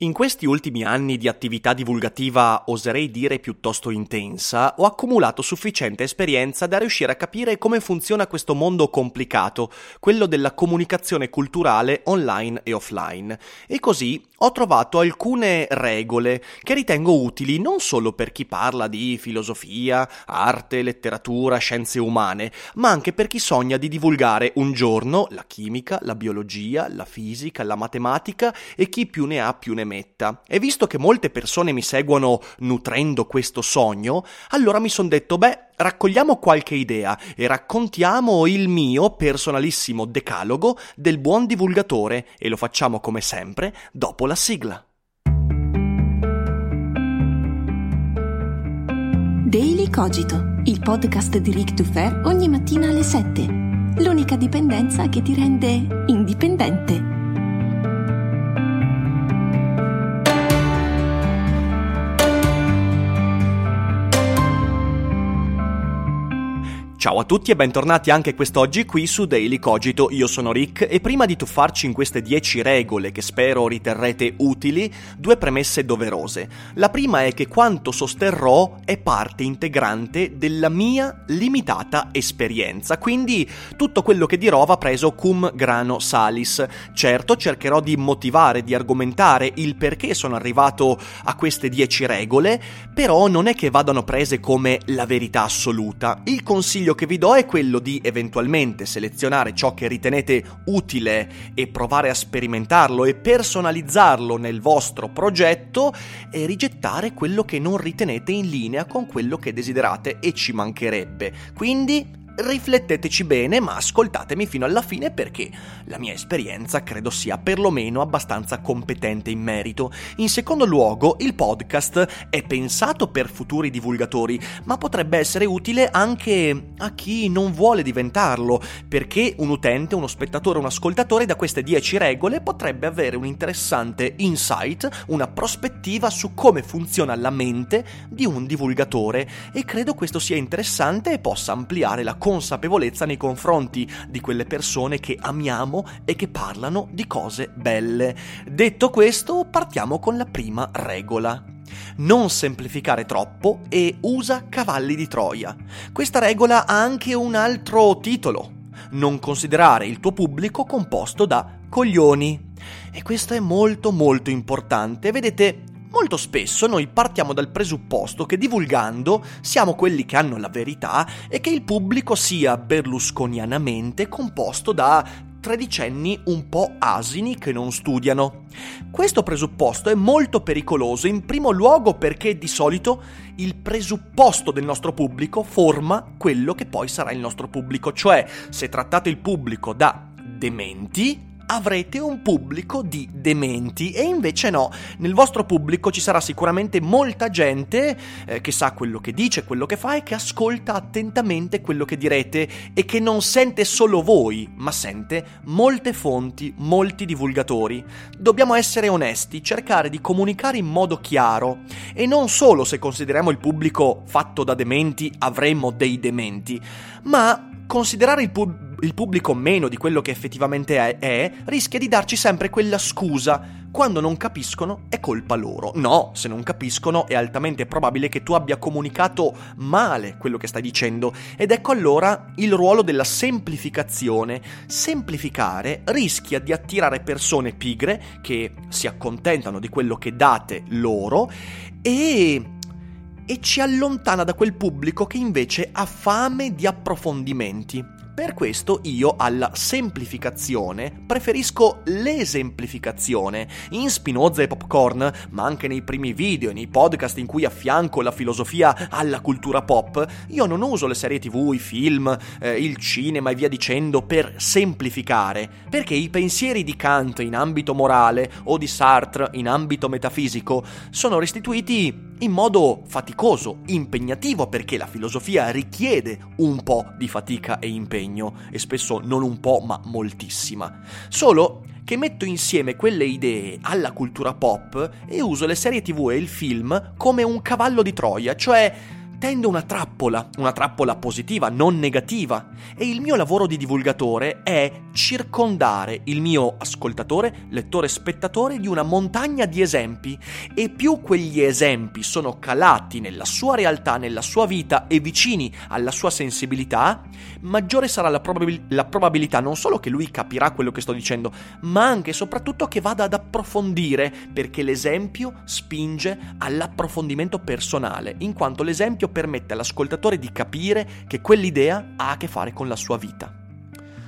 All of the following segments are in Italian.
In questi ultimi anni di attività divulgativa, oserei dire piuttosto intensa, ho accumulato sufficiente esperienza da riuscire a capire come funziona questo mondo complicato, quello della comunicazione culturale online e offline. E così ho trovato alcune regole che ritengo utili non solo per chi parla di filosofia, arte, letteratura, scienze umane, ma anche per chi sogna di divulgare un giorno la chimica, la biologia, la fisica, la matematica e chi più ne ha più ne metta. E visto che molte persone mi seguono nutrendo questo sogno, allora mi sono detto, beh, raccogliamo qualche idea e raccontiamo il mio personalissimo decalogo del buon divulgatore e lo facciamo come sempre dopo la sigla. Daily Cogito, il podcast di Rick Dufer ogni mattina alle 7. L'unica dipendenza che ti rende indipendente. Ciao a tutti e bentornati anche quest'oggi qui su Daily Cogito, io sono Rick e prima di tuffarci in queste 10 regole che spero riterrete utili, due premesse doverose. La prima è che quanto sosterrò è parte integrante della mia limitata esperienza, quindi tutto quello che dirò va preso cum grano salis. Certo cercherò di motivare, di argomentare il perché sono arrivato a queste 10 regole, però non è che vadano prese come la verità assoluta. Il consiglio che vi do è quello di eventualmente selezionare ciò che ritenete utile e provare a sperimentarlo e personalizzarlo nel vostro progetto e rigettare quello che non ritenete in linea con quello che desiderate e ci mancherebbe. Quindi rifletteteci bene, ma ascoltatemi fino alla fine perché la mia esperienza credo sia perlomeno abbastanza competente in merito. In secondo luogo, il podcast è pensato per futuri divulgatori, ma potrebbe essere utile anche a chi non vuole diventarlo, perché un utente, uno spettatore, un ascoltatore da queste 10 regole potrebbe avere un interessante insight, una prospettiva su come funziona la mente di un divulgatore e credo questo sia interessante e possa ampliare la consapevolezza nei confronti di quelle persone che amiamo e che parlano di cose belle. Detto questo, partiamo con la prima regola. Non semplificare troppo e usa cavalli di Troia. Questa regola ha anche un altro titolo. Non considerare il tuo pubblico composto da coglioni. E questo è molto molto importante. Vedete, Molto spesso noi partiamo dal presupposto che divulgando siamo quelli che hanno la verità e che il pubblico sia berlusconianamente composto da tredicenni un po' asini che non studiano. Questo presupposto è molto pericoloso, in primo luogo perché di solito il presupposto del nostro pubblico forma quello che poi sarà il nostro pubblico, cioè se trattate il pubblico da dementi, avrete un pubblico di dementi. E invece no, nel vostro pubblico ci sarà sicuramente molta gente eh, che sa quello che dice, quello che fa e che ascolta attentamente quello che direte e che non sente solo voi, ma sente molte fonti, molti divulgatori. Dobbiamo essere onesti, cercare di comunicare in modo chiaro. E non solo se consideriamo il pubblico fatto da dementi avremo dei dementi, ma considerare il, pub- il, pubblico meno di quello che effettivamente è, è, rischia di darci sempre quella scusa. Quando non capiscono è colpa loro. No, se non capiscono è altamente probabile che tu abbia comunicato male quello che stai dicendo. Ed ecco allora il ruolo della semplificazione. Semplificare rischia di attirare persone pigre che si accontentano di quello che date loro e e ci allontana da quel pubblico che invece ha fame di approfondimenti. Per questo io alla semplificazione preferisco l'esemplificazione. In Spinoza e Popcorn, ma anche nei primi video, nei podcast in cui affianco la filosofia alla cultura pop, io non uso le serie tv, i film, eh, il cinema e via dicendo per semplificare, perché i pensieri di Kant in ambito morale o di Sartre in ambito metafisico sono restituiti in modo faticoso, impegnativo, perché la filosofia richiede un po' di fatica e impegno, e spesso non un po', ma moltissima. Solo che metto insieme quelle idee alla cultura pop e uso le serie tv e il film come un cavallo di Troia, cioè tendo una trappola, una trappola positiva, non negativa, e il mio lavoro di divulgatore è circondare il mio ascoltatore, lettore, spettatore di una montagna di esempi. E più quegli esempi sono calati nella sua realtà, nella sua vita e vicini alla sua sensibilità, maggiore sarà la, probabil- la probabilità non solo che lui capirà quello che sto dicendo, ma anche e soprattutto che vada ad approfondire, perché l'esempio spinge all'approfondimento personale, in quanto l'esempio esempio permette all'ascoltatore di capire che quell'idea ha a che fare con la sua vita.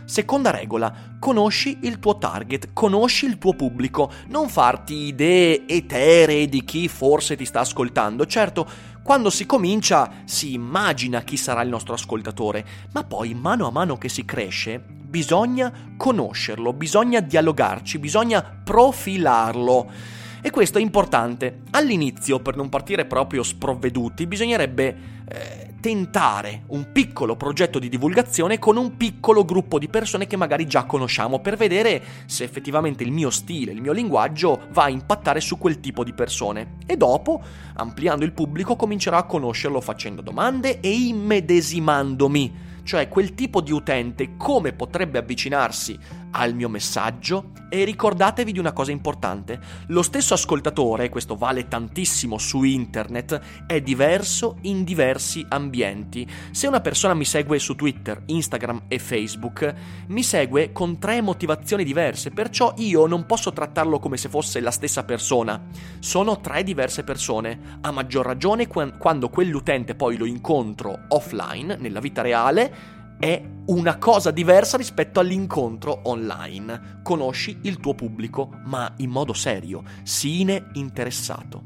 Seconda regola, conosci il tuo target, conosci il tuo pubblico, non farti idee eteree di chi forse ti sta ascoltando. Certo, quando si comincia si immagina chi sarà il nostro ascoltatore, ma poi mano a mano che si cresce bisogna conoscerlo, bisogna dialogarci, bisogna profilarlo. E questo è importante. All'inizio, per non partire proprio sprovveduti, bisognerebbe eh, tentare un piccolo progetto di divulgazione con un piccolo gruppo di persone che magari già conosciamo per vedere se effettivamente il mio stile, il mio linguaggio va a impattare su quel tipo di persone. E dopo, ampliando il pubblico, comincerò a conoscerlo facendo domande e immedesimandomi cioè quel tipo di utente come potrebbe avvicinarsi al mio messaggio e ricordatevi di una cosa importante, lo stesso ascoltatore, questo vale tantissimo su internet, è diverso in diversi ambienti. Se una persona mi segue su Twitter, Instagram e Facebook, mi segue con tre motivazioni diverse, perciò io non posso trattarlo come se fosse la stessa persona. Sono tre diverse persone, a maggior ragione quando quell'utente poi lo incontro offline, nella vita reale, è una cosa diversa rispetto all'incontro online. Conosci il tuo pubblico, ma in modo serio, sine interessato.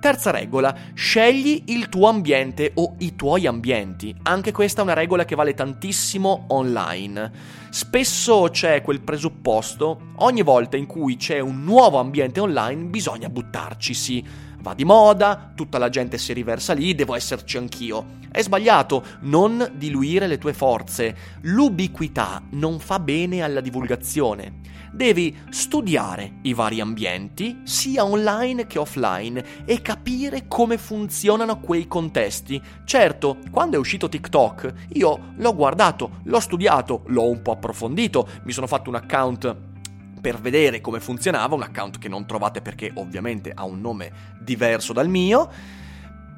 Terza regola, scegli il tuo ambiente o i tuoi ambienti. Anche questa è una regola che vale tantissimo online. Spesso c'è quel presupposto, ogni volta in cui c'è un nuovo ambiente online bisogna buttarci, sì va di moda, tutta la gente si riversa lì, devo esserci anch'io. È sbagliato, non diluire le tue forze. L'ubiquità non fa bene alla divulgazione. Devi studiare i vari ambienti, sia online che offline, e capire come funzionano quei contesti. Certo, quando è uscito TikTok, io l'ho guardato, l'ho studiato, l'ho un po' approfondito, mi sono fatto un account per vedere come funzionava, un account che non trovate perché ovviamente ha un nome diverso dal mio.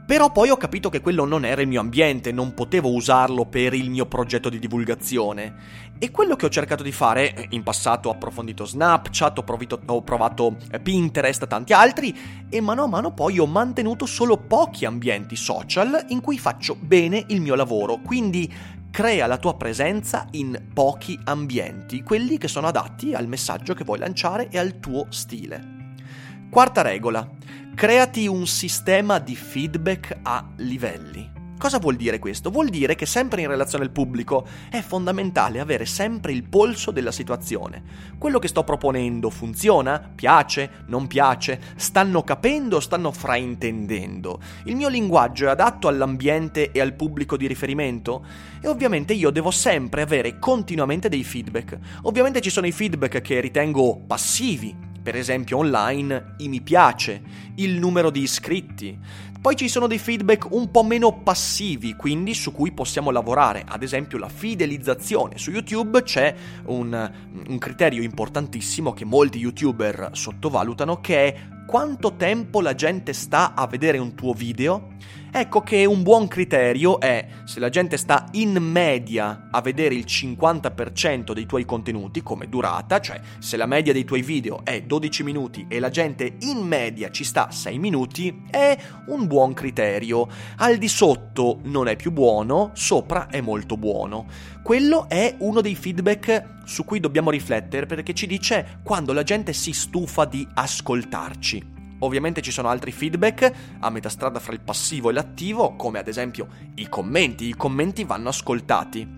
Però poi ho capito che quello non era il mio ambiente, non potevo usarlo per il mio progetto di divulgazione. E quello che ho cercato di fare, in passato ho approfondito Snapchat, ho, provito, ho provato Pinterest tanti altri, e mano a mano poi ho mantenuto solo pochi ambienti social in cui faccio bene il mio lavoro. Quindi crea la tua presenza in pochi ambienti, quelli che sono adatti al messaggio che vuoi lanciare e al tuo stile. Quarta regola, creati un sistema di feedback a livelli. Cosa vuol dire questo? Vuol dire che sempre in relazione al pubblico è fondamentale avere sempre il polso della situazione. Quello che sto proponendo funziona? Piace? Non piace? Stanno capendo o stanno fraintendendo? Il mio linguaggio è adatto all'ambiente e al pubblico di riferimento? E ovviamente io devo sempre avere continuamente dei feedback. Ovviamente ci sono i feedback che ritengo passivi, per esempio online i mi piace, il numero di iscritti. Poi ci sono dei feedback un po' meno passivi, quindi su cui possiamo lavorare, ad esempio la fidelizzazione. Su YouTube c'è un, un criterio importantissimo che molti youtuber sottovalutano, che è quanto tempo la gente sta a vedere un tuo video Ecco che un buon criterio è se la gente sta in media a vedere il 50% dei tuoi contenuti come durata, cioè se la media dei tuoi video è 12 minuti e la gente in media ci sta 6 minuti, è un buon criterio. Al di sotto non è più buono, sopra è molto buono. Quello è uno dei feedback su cui dobbiamo riflettere perché ci dice quando la gente si stufa di ascoltarci. Ovviamente ci sono altri feedback a metà strada fra il passivo e l'attivo, come ad esempio i commenti. I commenti vanno ascoltati.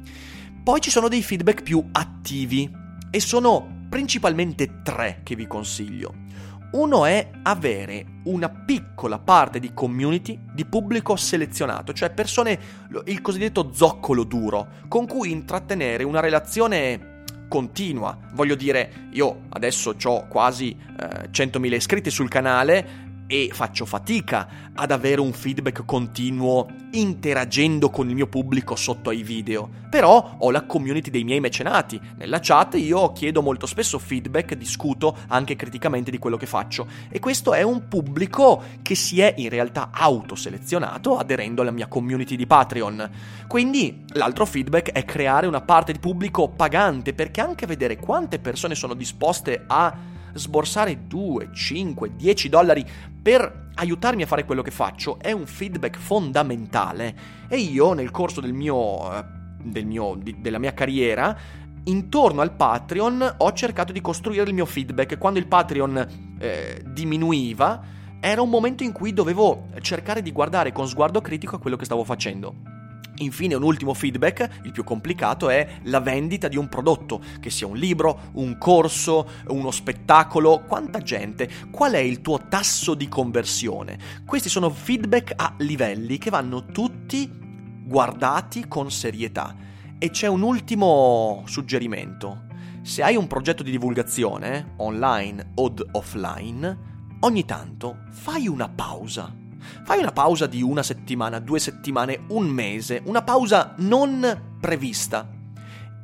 Poi ci sono dei feedback più attivi e sono principalmente tre che vi consiglio. Uno è avere una piccola parte di community di pubblico selezionato, cioè persone, il cosiddetto zoccolo duro, con cui intrattenere una relazione continua. Voglio dire, io adesso ho quasi eh, 100.000 iscritti sul canale e faccio fatica ad avere un feedback continuo interagendo con il mio pubblico sotto ai video. Però ho la community dei miei mecenati. Nella chat io chiedo molto spesso feedback, discuto anche criticamente di quello che faccio. E questo è un pubblico che si è in realtà autoselezionato aderendo alla mia community di Patreon. Quindi l'altro feedback è creare una parte di pubblico pagante perché anche vedere quante persone sono disposte a sborsare 2, 5, 10 dollari per aiutarmi a fare quello che faccio è un feedback fondamentale. E io nel corso del mio, eh, del mio, di, della mia carriera intorno al Patreon ho cercato di costruire il mio feedback. Quando il Patreon eh, diminuiva era un momento in cui dovevo cercare di guardare con sguardo critico a quello che stavo facendo Infine un ultimo feedback, il più complicato, è la vendita di un prodotto, che sia un libro, un corso, uno spettacolo, quanta gente, qual è il tuo tasso di conversione. Questi sono feedback a livelli che vanno tutti guardati con serietà. E c'è un ultimo suggerimento. Se hai un progetto di divulgazione, online o offline, ogni tanto fai una pausa Fai una pausa di una settimana, due settimane, un mese, una pausa non prevista.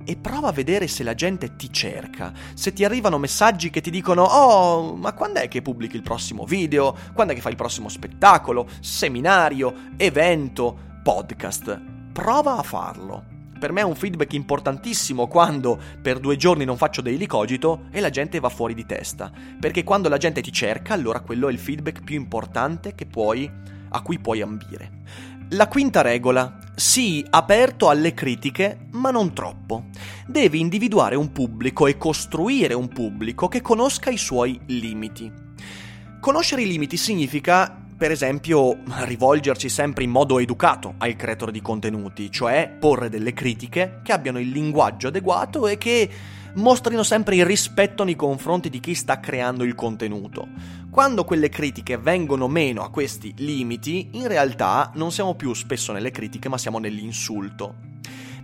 E prova a vedere se la gente ti cerca, se ti arrivano messaggi che ti dicono Oh, ma quando è che pubblichi il prossimo video? Quando è che fai il prossimo spettacolo, seminario, evento, podcast? Prova a farlo. Per me è un feedback importantissimo quando per due giorni non faccio daily cogito e la gente va fuori di testa. Perché quando la gente ti cerca, allora quello è il feedback più importante puoi, a cui puoi ambire. La quinta regola. Sii aperto alle critiche, ma non troppo. Devi individuare un pubblico e costruire un pubblico che conosca i suoi limiti. Conoscere i limiti significa per esempio, rivolgerci sempre in modo educato ai creator di contenuti, cioè porre delle critiche che abbiano il linguaggio adeguato e che mostrino sempre il rispetto nei confronti di chi sta creando il contenuto. Quando quelle critiche vengono meno a questi limiti, in realtà non siamo più spesso nelle critiche, ma siamo nell'insulto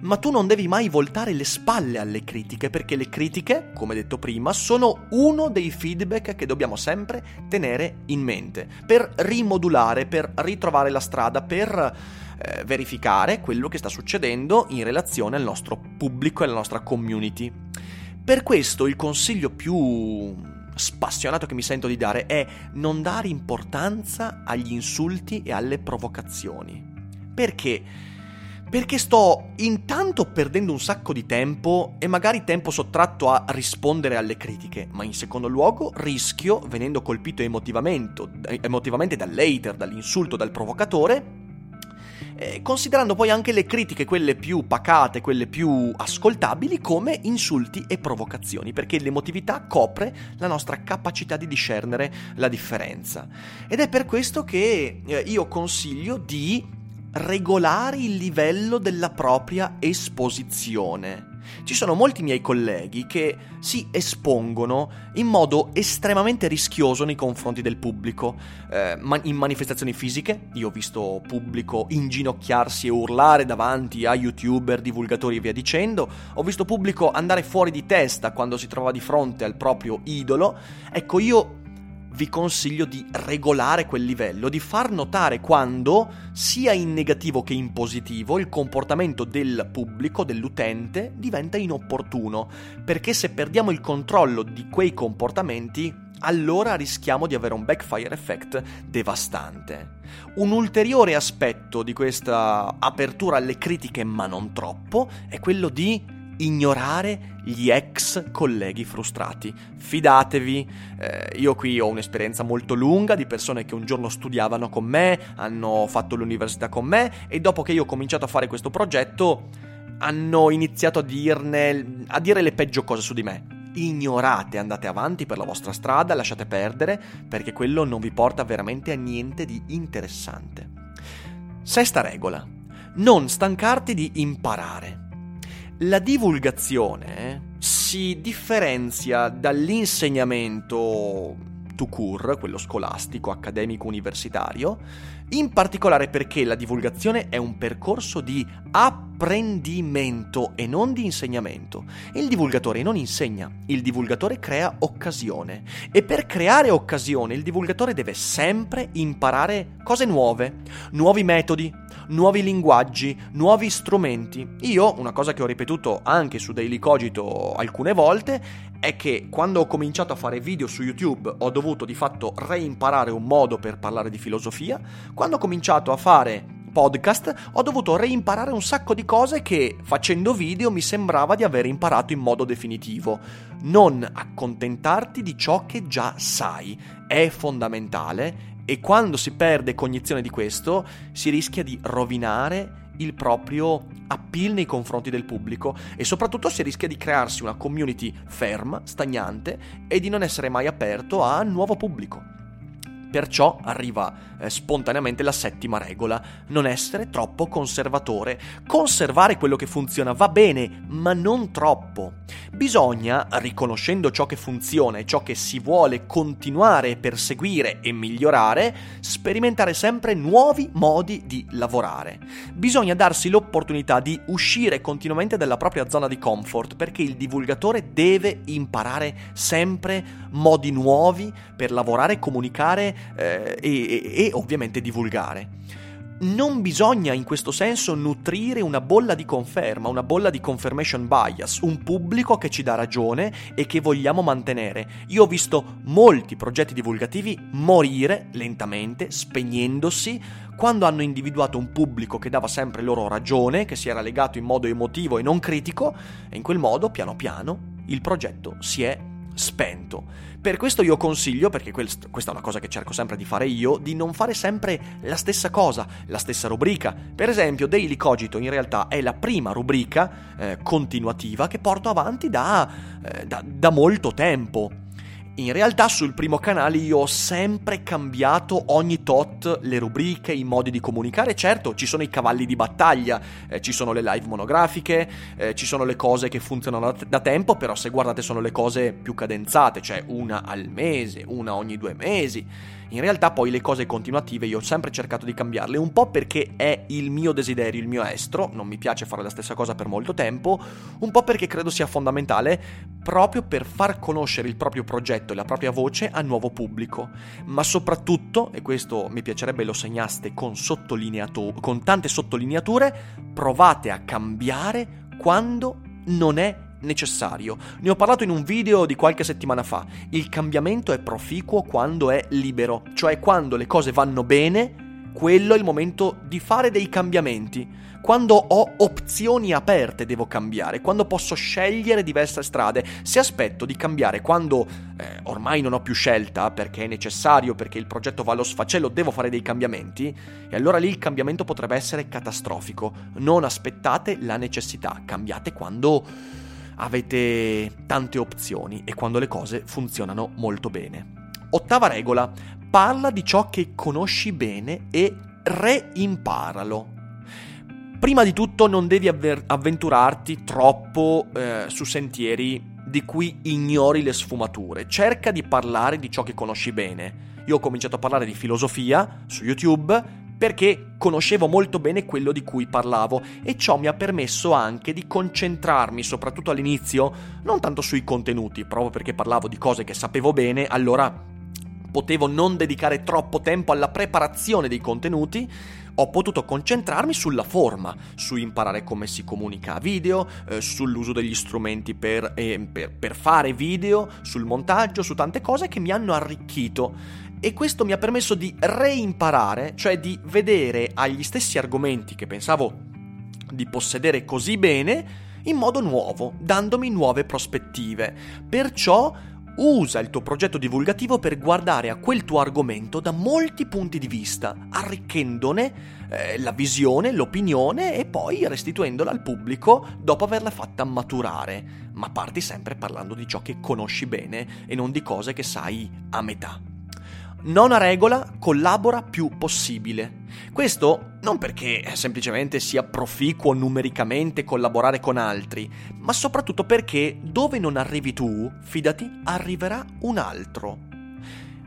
ma tu non devi mai voltare le spalle alle critiche, perché le critiche, come detto prima, sono uno dei feedback che dobbiamo sempre tenere in mente, per rimodulare, per ritrovare la strada, per eh, verificare quello che sta succedendo in relazione al nostro pubblico e alla nostra community. Per questo il consiglio più spassionato che mi sento di dare è non dare importanza agli insulti e alle provocazioni. Perché? Perché sto intanto perdendo un sacco di tempo e magari tempo sottratto a rispondere alle critiche, ma in secondo luogo rischio, venendo colpito emotivamente dall'hater, dall'insulto, dal provocatore, eh, considerando poi anche le critiche, quelle più pacate, quelle più ascoltabili, come insulti e provocazioni, perché l'emotività copre la nostra capacità di discernere la differenza. Ed è per questo che eh, io consiglio di regolare il livello della propria esposizione. Ci sono molti miei colleghi che si espongono in modo estremamente rischioso nei confronti del pubblico. Eh, in manifestazioni fisiche, io ho visto pubblico inginocchiarsi e urlare davanti a youtuber, divulgatori e via dicendo. Ho visto pubblico andare fuori di testa quando si trova di fronte al proprio idolo. Ecco, io vi consiglio di regolare quel livello, di far notare quando, sia in negativo che in positivo, il comportamento del pubblico, dell'utente, diventa inopportuno, perché se perdiamo il controllo di quei comportamenti, allora rischiamo di avere un backfire effect devastante. Un ulteriore aspetto di questa apertura alle critiche, ma non troppo, è quello di ignorare gli ex colleghi frustrati. Fidatevi, eh, io qui ho un'esperienza molto lunga di persone che un giorno studiavano con me, hanno fatto l'università con me e dopo che io ho cominciato a fare questo progetto hanno iniziato a, dirne, a dire le peggio cose su di me. Ignorate, andate avanti per la vostra strada, lasciate perdere, perché quello non vi porta veramente a niente di interessante. Sesta regola. Non stancarti di imparare. La divulgazione si differenzia dall'insegnamento to cure, quello scolastico, accademico, universitario, in particolare perché la divulgazione è un percorso di apprendimento e non di insegnamento. Il divulgatore non insegna, il divulgatore crea occasione e per creare occasione il divulgatore deve sempre imparare cose nuove, nuovi metodi, nuovi linguaggi, nuovi strumenti. Io, una cosa che ho ripetuto anche su Daily Cogito alcune volte, è che quando ho cominciato a fare video su YouTube ho dovuto di fatto reimparare un modo per parlare di filosofia, quando ho cominciato a fare podcast ho dovuto reimparare un sacco di cose che facendo video mi sembrava di aver imparato in modo definitivo. Non accontentarti di ciò che già sai, è fondamentale e quando si perde cognizione di questo si rischia di rovinare il proprio appeal nei confronti del pubblico e soprattutto si rischia di crearsi una community ferma, stagnante e di non essere mai aperto a nuovo pubblico. Perciò arriva eh, spontaneamente la settima regola, non essere troppo conservatore. Conservare quello che funziona va bene, ma non troppo. Bisogna, riconoscendo ciò che funziona e ciò che si vuole continuare, perseguire e migliorare, sperimentare sempre nuovi modi di lavorare. Bisogna darsi l'opportunità di uscire continuamente dalla propria zona di comfort perché il divulgatore deve imparare sempre modi nuovi per lavorare, comunicare eh, e, e ovviamente divulgare non bisogna in questo senso nutrire una bolla di conferma, una bolla di confirmation bias, un pubblico che ci dà ragione e che vogliamo mantenere. Io ho visto molti progetti divulgativi morire lentamente, spegnendosi, quando hanno individuato un pubblico che dava sempre loro ragione, che si era legato in modo emotivo e non critico, e in quel modo, piano piano, il progetto si è spento. Per questo io consiglio, perché questa è una cosa che cerco sempre di fare io, di non fare sempre la stessa cosa, la stessa rubrica. Per esempio, Daily Cogito in realtà è la prima rubrica eh, continuativa che porto avanti da, eh, da, da molto tempo. In realtà sul primo canale io ho sempre cambiato ogni tot le rubriche, i modi di comunicare. Certo, ci sono i cavalli di battaglia, eh, ci sono le live monografiche, eh, ci sono le cose che funzionano da, da, tempo, però se guardate sono le cose più cadenzate, cioè una al mese, una ogni due mesi. In realtà poi le cose continuative io ho sempre cercato di cambiarle, un po' perché è il mio desiderio, il mio estro, non mi piace fare la stessa cosa per molto tempo, un po' perché credo sia fondamentale proprio per far conoscere il proprio progetto e la propria voce a nuovo pubblico, ma soprattutto, e questo mi piacerebbe lo segnaste con, con tante sottolineature, provate a cambiare quando non è necessario. Ne ho parlato in un video di qualche settimana fa. Il cambiamento è proficuo quando è libero, cioè quando le cose vanno bene, quello è il momento di fare dei cambiamenti. Quando ho opzioni aperte devo cambiare, quando posso scegliere diverse strade. Se aspetto di cambiare quando eh, ormai non ho più scelta, perché è necessario, perché il progetto va allo sfacelo, devo fare dei cambiamenti, e allora lì il cambiamento potrebbe essere catastrofico. Non aspettate la necessità, cambiate quando avete tante opzioni e quando le cose funzionano molto bene. Ottava regola, parla di ciò che conosci bene e reimparalo. Prima di tutto non devi avver- avventurarti troppo eh, su sentieri di cui ignori le sfumature. Cerca di parlare di ciò che conosci bene. Io ho cominciato a parlare di filosofia su YouTube perché conoscevo molto bene quello di cui parlavo e ciò mi ha permesso anche di concentrarmi, soprattutto all'inizio, non tanto sui contenuti, proprio perché parlavo di cose che sapevo bene, allora potevo non dedicare troppo tempo alla preparazione dei contenuti, ho potuto concentrarmi sulla forma, su imparare come si comunica a video, eh, sull'uso degli strumenti per, eh, per, per fare video, sul montaggio, su tante cose che mi hanno arricchito e questo mi ha permesso di reimparare, cioè di vedere agli stessi argomenti che pensavo di possedere così bene in modo nuovo, dandomi nuove prospettive. Perciò Usa il tuo progetto divulgativo per guardare a quel tuo argomento da molti punti di vista, arricchendone eh, la visione, l'opinione e poi restituendola al pubblico dopo averla fatta maturare. Ma parti sempre parlando di ciò che conosci bene e non di cose che sai a metà. Nona regola, collabora più possibile. Questo non perché semplicemente sia proficuo numericamente collaborare con altri, ma soprattutto perché dove non arrivi tu, fidati, arriverà un altro.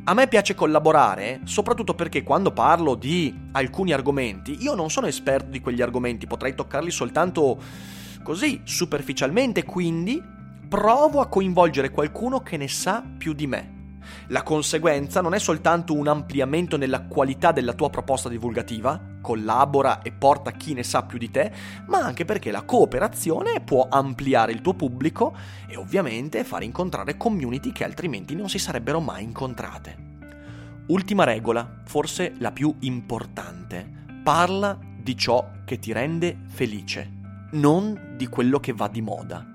A me piace collaborare, soprattutto perché quando parlo di alcuni argomenti, io non sono esperto di quegli argomenti, potrei toccarli soltanto così, superficialmente, quindi provo a coinvolgere qualcuno che ne sa più di me. La conseguenza non è soltanto un ampliamento nella qualità della tua proposta divulgativa, collabora e porta chi ne sa più di te, ma anche perché la cooperazione può ampliare il tuo pubblico e ovviamente fare incontrare community che altrimenti non si sarebbero mai incontrate. Ultima regola, forse la più importante, parla di ciò che ti rende felice, non di quello che va di moda.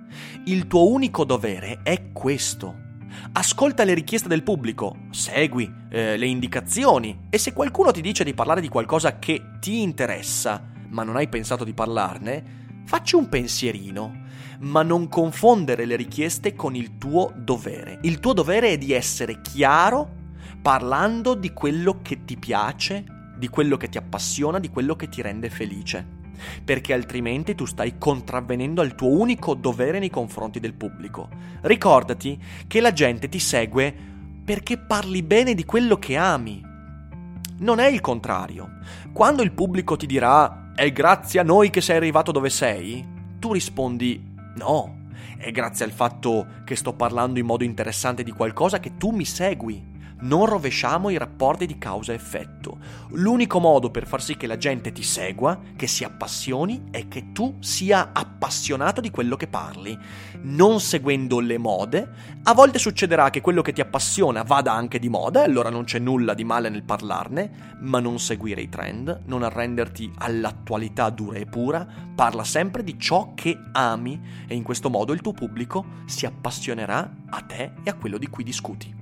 Il tuo unico dovere è questo Ascolta le richieste del pubblico, segui eh, le indicazioni e se qualcuno ti dice di parlare di qualcosa che ti interessa, ma non hai pensato di parlarne, facci un pensierino. Ma non confondere le richieste con il tuo dovere. Il tuo dovere è di essere chiaro parlando di quello che ti piace, di quello che ti appassiona, di quello che ti rende felice perché altrimenti tu stai contravvenendo al tuo unico dovere nei confronti del pubblico. Ricordati che la gente ti segue perché parli bene di quello che ami. Non è il contrario. Quando il pubblico ti dirà è grazie a noi che sei arrivato dove sei, tu rispondi no, è grazie al fatto che sto parlando in modo interessante di qualcosa che tu mi segui non rovesciamo i rapporti di causa-effetto. L'unico modo per far sì che la gente ti segua, che si appassioni, è che tu sia appassionato di quello che parli, non seguendo le mode. A volte succederà che quello che ti appassiona vada anche di moda, e allora non c'è nulla di male nel parlarne, ma non seguire i trend, non arrenderti all'attualità dura e pura, parla sempre di ciò che ami e in questo modo il tuo pubblico si appassionerà a te e a quello di cui discuti.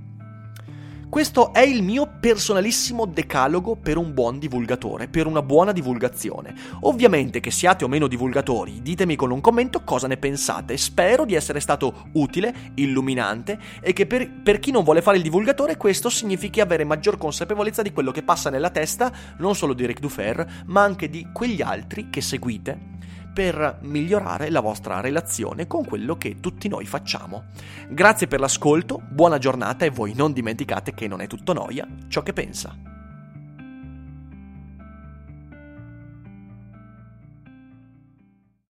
Questo è il mio personalissimo decalogo per un buon divulgatore, per una buona divulgazione. Ovviamente che siate o meno divulgatori, ditemi con un commento cosa ne pensate. Spero di essere stato utile, illuminante e che per, per chi non vuole fare il divulgatore questo significhi avere maggior consapevolezza di quello che passa nella testa non solo di Ric Dufer, ma anche di quegli altri che seguite per migliorare la vostra relazione con quello che tutti noi facciamo. Grazie per l'ascolto, buona giornata e voi non dimenticate che non è tutto noia ciò che pensa.